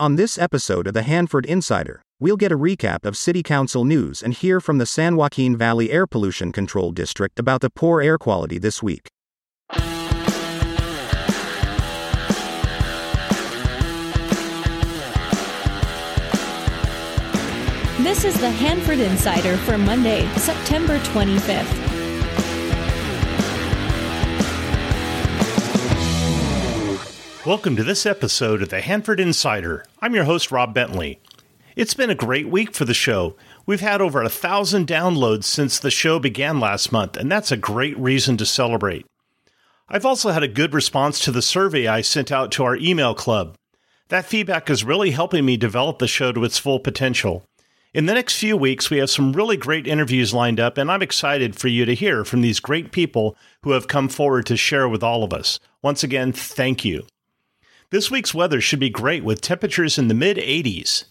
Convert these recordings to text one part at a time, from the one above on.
On this episode of the Hanford Insider, we'll get a recap of City Council news and hear from the San Joaquin Valley Air Pollution Control District about the poor air quality this week. This is the Hanford Insider for Monday, September 25th. Welcome to this episode of the Hanford Insider. I'm your host, Rob Bentley. It's been a great week for the show. We've had over a thousand downloads since the show began last month, and that's a great reason to celebrate. I've also had a good response to the survey I sent out to our email club. That feedback is really helping me develop the show to its full potential. In the next few weeks, we have some really great interviews lined up, and I'm excited for you to hear from these great people who have come forward to share with all of us. Once again, thank you. This week's weather should be great with temperatures in the mid 80s.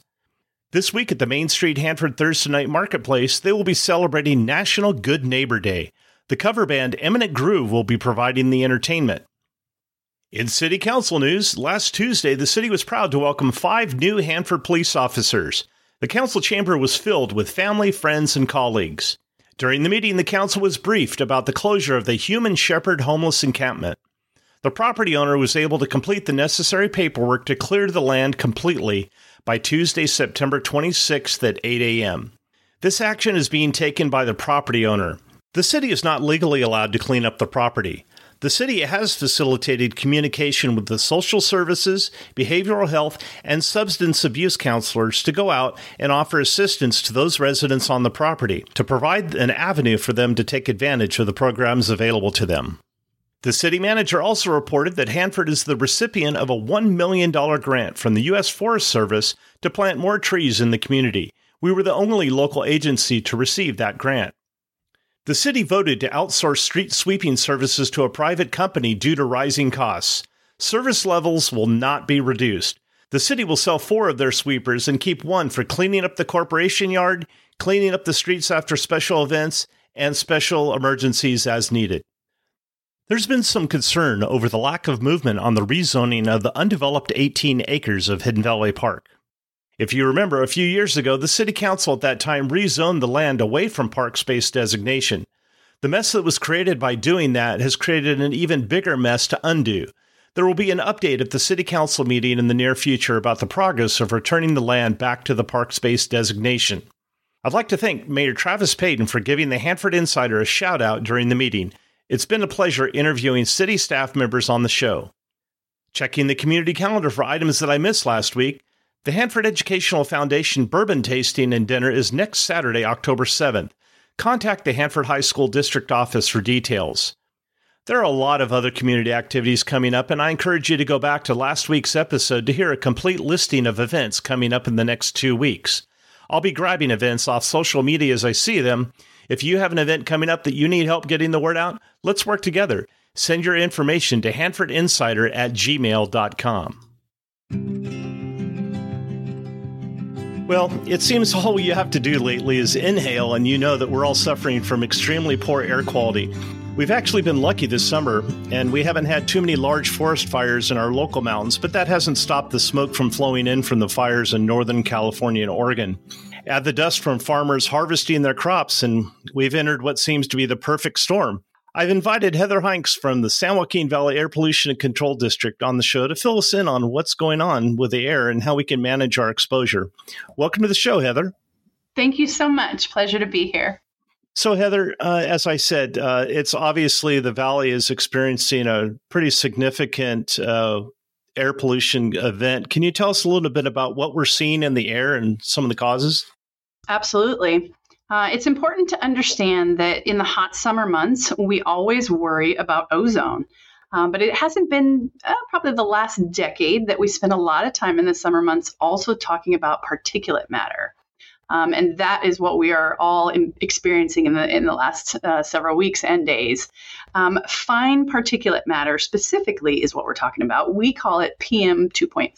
This week at the Main Street Hanford Thursday Night Marketplace, they will be celebrating National Good Neighbor Day. The cover band Eminent Groove will be providing the entertainment. In City Council news, last Tuesday, the city was proud to welcome five new Hanford police officers. The council chamber was filled with family, friends, and colleagues. During the meeting, the council was briefed about the closure of the Human Shepherd homeless encampment the property owner was able to complete the necessary paperwork to clear the land completely by Tuesday, September 26th at 8 a.m. This action is being taken by the property owner. The city is not legally allowed to clean up the property. The city has facilitated communication with the social services, behavioral health, and substance abuse counselors to go out and offer assistance to those residents on the property to provide an avenue for them to take advantage of the programs available to them. The city manager also reported that Hanford is the recipient of a $1 million grant from the U.S. Forest Service to plant more trees in the community. We were the only local agency to receive that grant. The city voted to outsource street sweeping services to a private company due to rising costs. Service levels will not be reduced. The city will sell four of their sweepers and keep one for cleaning up the corporation yard, cleaning up the streets after special events, and special emergencies as needed. There's been some concern over the lack of movement on the rezoning of the undeveloped 18 acres of Hidden Valley Park. If you remember, a few years ago, the City Council at that time rezoned the land away from park space designation. The mess that was created by doing that has created an even bigger mess to undo. There will be an update at the City Council meeting in the near future about the progress of returning the land back to the park space designation. I'd like to thank Mayor Travis Paden for giving the Hanford Insider a shout out during the meeting it's been a pleasure interviewing city staff members on the show. Checking the community calendar for items that I missed last week, the Hanford Educational Foundation bourbon tasting and dinner is next Saturday, October 7th. Contact the Hanford High School District Office for details. There are a lot of other community activities coming up, and I encourage you to go back to last week's episode to hear a complete listing of events coming up in the next two weeks. I'll be grabbing events off social media as I see them, if you have an event coming up that you need help getting the word out, let's work together. Send your information to hanfordinsider at gmail.com. Well, it seems all you have to do lately is inhale, and you know that we're all suffering from extremely poor air quality. We've actually been lucky this summer, and we haven't had too many large forest fires in our local mountains, but that hasn't stopped the smoke from flowing in from the fires in Northern California and Oregon add the dust from farmers harvesting their crops, and we've entered what seems to be the perfect storm. I've invited Heather Heinks from the San Joaquin Valley Air Pollution and Control District on the show to fill us in on what's going on with the air and how we can manage our exposure. Welcome to the show, Heather. Thank you so much. Pleasure to be here. So, Heather, uh, as I said, uh, it's obviously the valley is experiencing a pretty significant uh, air pollution event. Can you tell us a little bit about what we're seeing in the air and some of the causes? Absolutely. Uh, it's important to understand that in the hot summer months, we always worry about ozone. Um, but it hasn't been uh, probably the last decade that we spend a lot of time in the summer months also talking about particulate matter. Um, and that is what we are all in, experiencing in the in the last uh, several weeks and days. Um, fine particulate matter specifically is what we're talking about. We call it PM 2.5.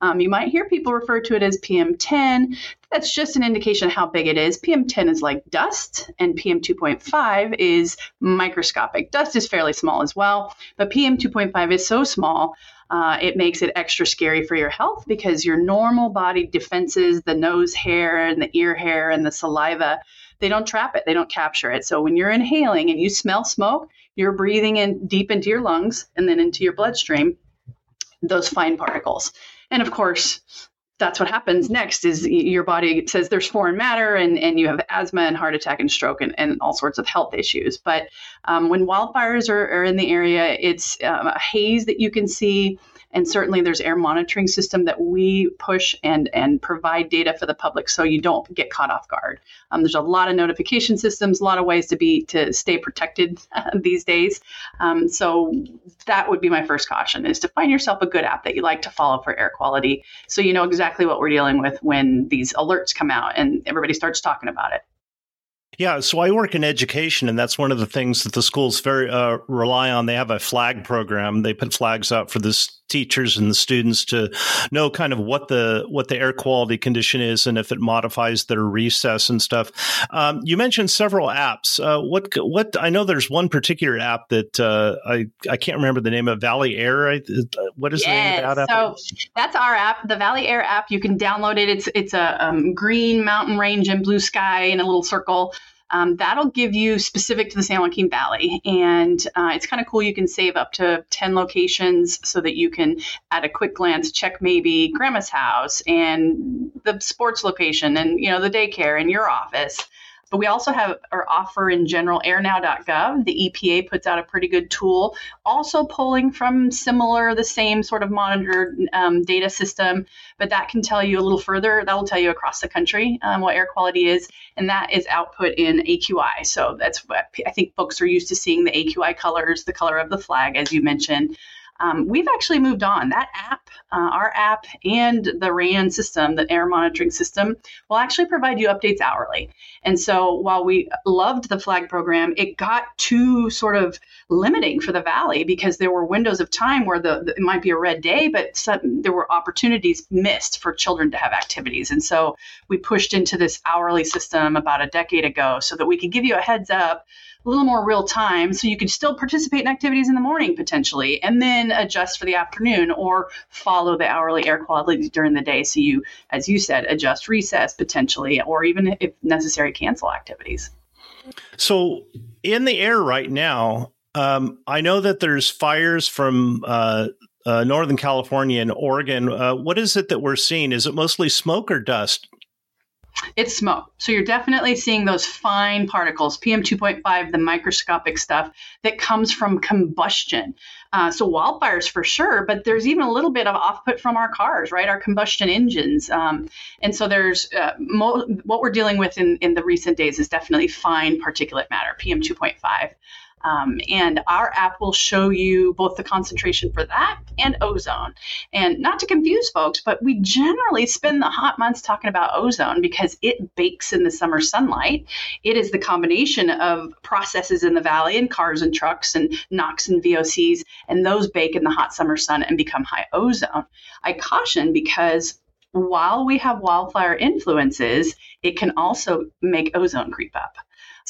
Um, you might hear people refer to it as PM10. That's just an indication of how big it is. PM10 is like dust, and PM2.5 is microscopic. Dust is fairly small as well, but PM2.5 is so small Uh, it makes it extra scary for your health because your normal body defenses, the nose hair and the ear hair and the saliva, they don't trap it, they don't capture it. So when you're inhaling and you smell smoke, you're breathing in deep into your lungs and then into your bloodstream those fine particles. And of course, that's what happens next is your body says there's foreign matter and, and you have asthma and heart attack and stroke and, and all sorts of health issues but um, when wildfires are, are, in the area it's um, a haze that you can see and certainly there's air monitoring system that we push and, and provide data for the public so you don't get caught off guard. Um, there's a lot of notification systems, a lot of ways to be to stay protected these days. Um, so that would be my first caution is to find yourself a good app that you like to follow for air quality so you know exactly what we're dealing with when these alerts come out and everybody starts talking about it. Yeah, so I work in education, and that's one of the things that the schools very uh, rely on. They have a flag program. They put flags out for the teachers and the students to know kind of what the what the air quality condition is, and if it modifies their recess and stuff. Um, you mentioned several apps. Uh, what what I know there's one particular app that uh, I I can't remember the name of Valley Air. I, what is yes, the name of that app? So that's our app, the Valley Air app. You can download it. It's it's a um, green mountain range and blue sky in a little circle. Um, that'll give you specific to the San Joaquin Valley. And uh, it's kind of cool. You can save up to 10 locations so that you can, at a quick glance, check maybe grandma's house and the sports location and, you know, the daycare and your office. But we also have our offer in general airnow.gov. The EPA puts out a pretty good tool, also pulling from similar, the same sort of monitored um, data system, but that can tell you a little further. That will tell you across the country um, what air quality is, and that is output in AQI. So that's what I think folks are used to seeing the AQI colors, the color of the flag, as you mentioned. Um, we've actually moved on. That app, uh, our app, and the RAAN system, the air monitoring system, will actually provide you updates hourly. And so while we loved the flag program, it got too sort of limiting for the valley because there were windows of time where the, the it might be a red day, but some, there were opportunities missed for children to have activities. And so we pushed into this hourly system about a decade ago so that we could give you a heads up a little more real time so you could still participate in activities in the morning potentially and then adjust for the afternoon or follow the hourly air quality during the day so you as you said adjust recess potentially or even if necessary cancel activities. So in the air right now um, i know that there's fires from uh, uh, northern california and oregon. Uh, what is it that we're seeing? Is it mostly smoke or dust it's smoke. So you're definitely seeing those fine particles, PM2.5, the microscopic stuff that comes from combustion. Uh, so wildfires for sure, but there's even a little bit of offput from our cars, right? Our combustion engines. Um, and so there's uh, mo- what we're dealing with in, in the recent days is definitely fine particulate matter, PM2.5. Um, and our app will show you both the concentration for that and ozone. And not to confuse folks, but we generally spend the hot months talking about ozone because it bakes in the summer sunlight. It is the combination of processes in the valley and cars and trucks and NOx and VOCs, and those bake in the hot summer sun and become high ozone. I caution because while we have wildfire influences, it can also make ozone creep up.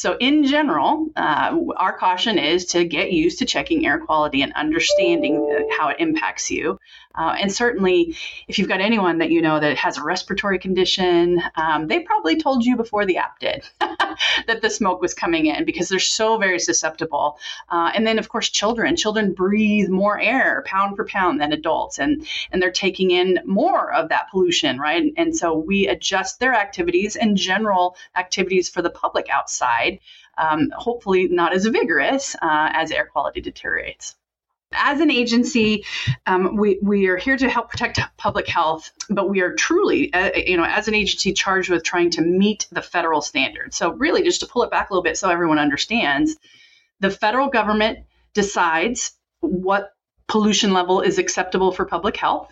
So, in general, uh, our caution is to get used to checking air quality and understanding how it impacts you. Uh, and certainly, if you've got anyone that you know that has a respiratory condition, um, they probably told you before the app did that the smoke was coming in because they're so very susceptible. Uh, and then, of course, children. Children breathe more air pound for pound than adults, and and they're taking in more of that pollution, right? And so we adjust their activities and general activities for the public outside. Um, hopefully, not as vigorous uh, as air quality deteriorates. As an agency, um, we, we are here to help protect public health, but we are truly, uh, you know, as an agency charged with trying to meet the federal standards. So, really, just to pull it back a little bit so everyone understands, the federal government decides what pollution level is acceptable for public health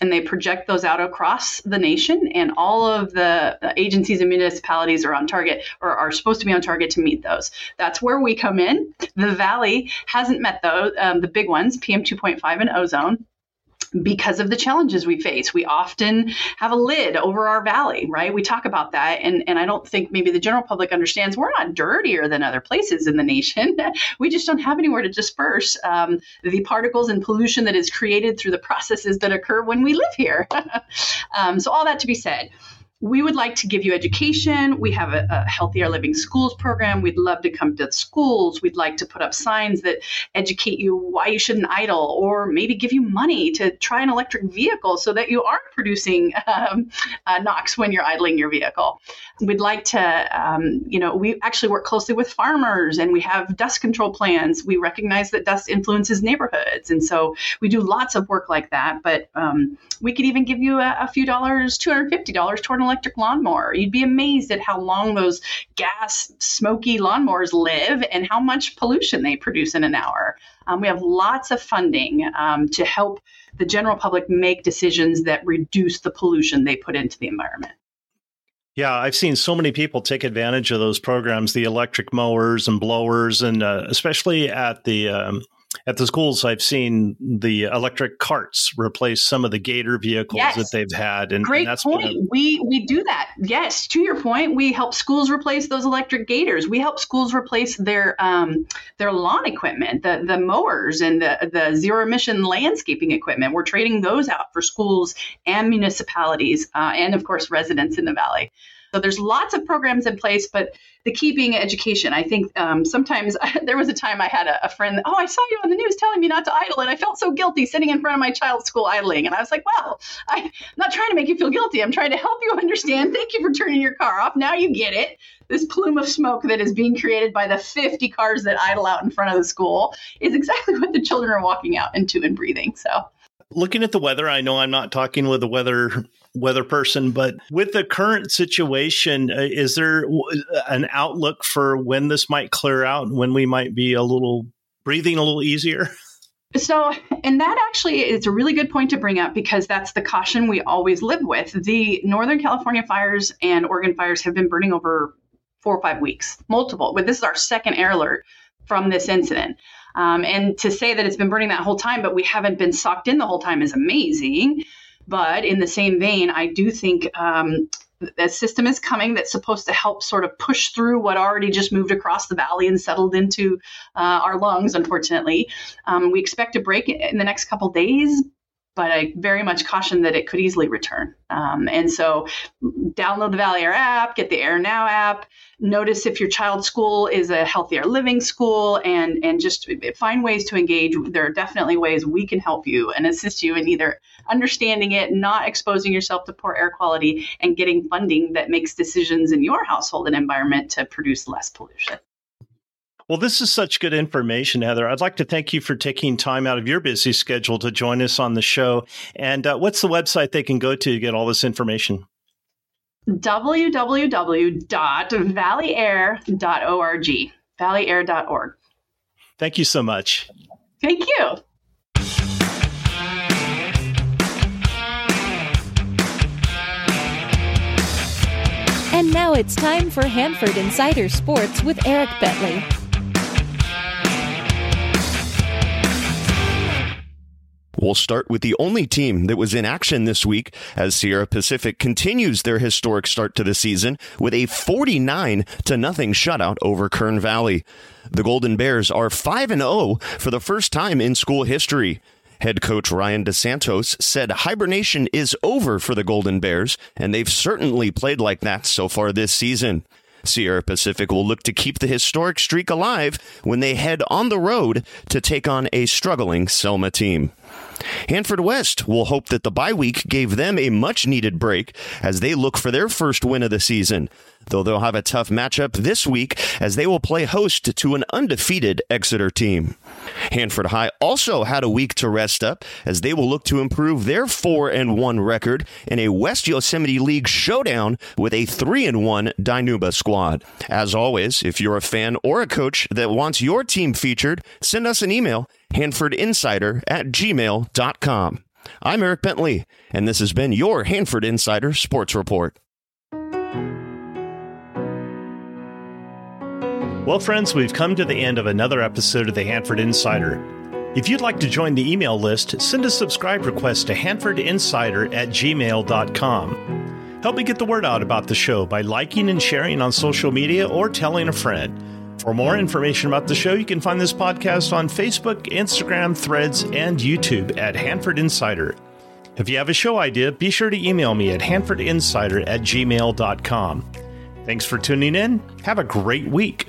and they project those out across the nation and all of the agencies and municipalities are on target or are supposed to be on target to meet those. That's where we come in. The valley hasn't met those um, the big ones pm2.5 and ozone because of the challenges we face. We often have a lid over our valley, right? We talk about that. And, and I don't think maybe the general public understands we're not dirtier than other places in the nation. we just don't have anywhere to disperse um, the particles and pollution that is created through the processes that occur when we live here. um, so, all that to be said, we would like to give you education. We have a, a, Healthy Air Living schools program. We'd love to come to schools. We'd like to put up signs that educate you why you shouldn't idle, or maybe give you money to try an electric vehicle so that you aren't producing um, uh, NOx when you're idling your vehicle. We'd like to, um, you know, we actually work closely with farmers and we have dust control plans. We recognize that dust influences neighborhoods. And so we do lots of work like that. But um, we could even give you a, a few dollars, $250 toward an electric lawnmower. You'd be amazed at how long those gas, smoky lawnmowers live and how much pollution they produce in an hour. Um, we have lots of funding um, to help the general public make decisions that reduce the pollution they put into the environment. Yeah, I've seen so many people take advantage of those programs, the electric mowers and blowers, and uh, especially at the um, at the schools, I've seen the electric carts replace some of the Gator vehicles yes. that they've had, and great and that's point. A- we we do that. Yes, to your point, we help schools replace those electric Gators. We help schools replace their um, their lawn equipment, the the mowers and the the zero emission landscaping equipment. We're trading those out for schools and municipalities, uh, and of course residents in the valley. So there's lots of programs in place, but the key being education. I think um, sometimes there was a time I had a, a, friend, oh, I saw you on the news telling me not to idle, and I felt so guilty sitting in front of my child's school idling. And I was like, well, I'm not trying to make you feel guilty. I'm trying to help you understand. Thank you for turning your car off. Now you get it. This plume of smoke that is being created by the 50 cars that idle out in front of the school is exactly what the children are walking out into and breathing. So looking at the weather, I know I'm not talking with a weather weather person, but with the current situation, uh, is there an outlook for when this might clear out, and when we might be a little breathing a little easier? So, and that actually is a really good point to bring up because that's the caution we always live with. The Northern California fires and Oregon fires have been burning over four or five weeks, multiple. But this is our second air alert from this incident. Um, and to say that it's been burning that whole time, but we haven't been sucked in the whole time is amazing. But in the same vein, I do think um, a system is coming that's supposed to help sort of push through what already just moved across the valley and settled into uh, our lungs, unfortunately. Um, we expect a break in the next couple days, but I very much caution that it could easily return. Um, and so, download the Valley Air app, get the Air Now app. Notice if your child's school is a Healthy Air Living school, and and just find ways to engage. There are definitely ways we can help you and assist you in either understanding it, not exposing yourself to poor air quality, and getting funding that makes decisions in your household and environment to produce less pollution. Well, this is such good information, Heather. I'd like to thank you for taking time out of your busy schedule to join us on the show. And uh, what's the website they can go to to get all this information? www.valleyair.org. Valleyair.org. Thank you so much. Thank you. And now it's time for Hanford Insider Sports with Eric Bentley. We'll start with the only team that was in action this week as Sierra Pacific continues their historic start to the season with a 49 to nothing shutout over Kern Valley. The Golden Bears are 5 and 0 for the first time in school history. Head coach Ryan DeSantos said hibernation is over for the Golden Bears, and they've certainly played like that so far this season. Sierra Pacific will look to keep the historic streak alive when they head on the road to take on a struggling Selma team. Hanford West will hope that the bye week gave them a much needed break as they look for their first win of the season, though they'll have a tough matchup this week as they will play host to an undefeated Exeter team. Hanford High also had a week to rest up as they will look to improve their 4 and 1 record in a West Yosemite League showdown with a 3 and 1 Dinuba squad. As always, if you're a fan or a coach that wants your team featured, send us an email hanfordinsider at gmail.com. I'm Eric Bentley, and this has been your Hanford Insider Sports Report. Well, friends, we've come to the end of another episode of the Hanford Insider. If you'd like to join the email list, send a subscribe request to HanfordInsider at gmail.com. Help me get the word out about the show by liking and sharing on social media or telling a friend. For more information about the show, you can find this podcast on Facebook, Instagram, Threads, and YouTube at Hanford Insider. If you have a show idea, be sure to email me at hanfordinsider at gmail.com. Thanks for tuning in. Have a great week.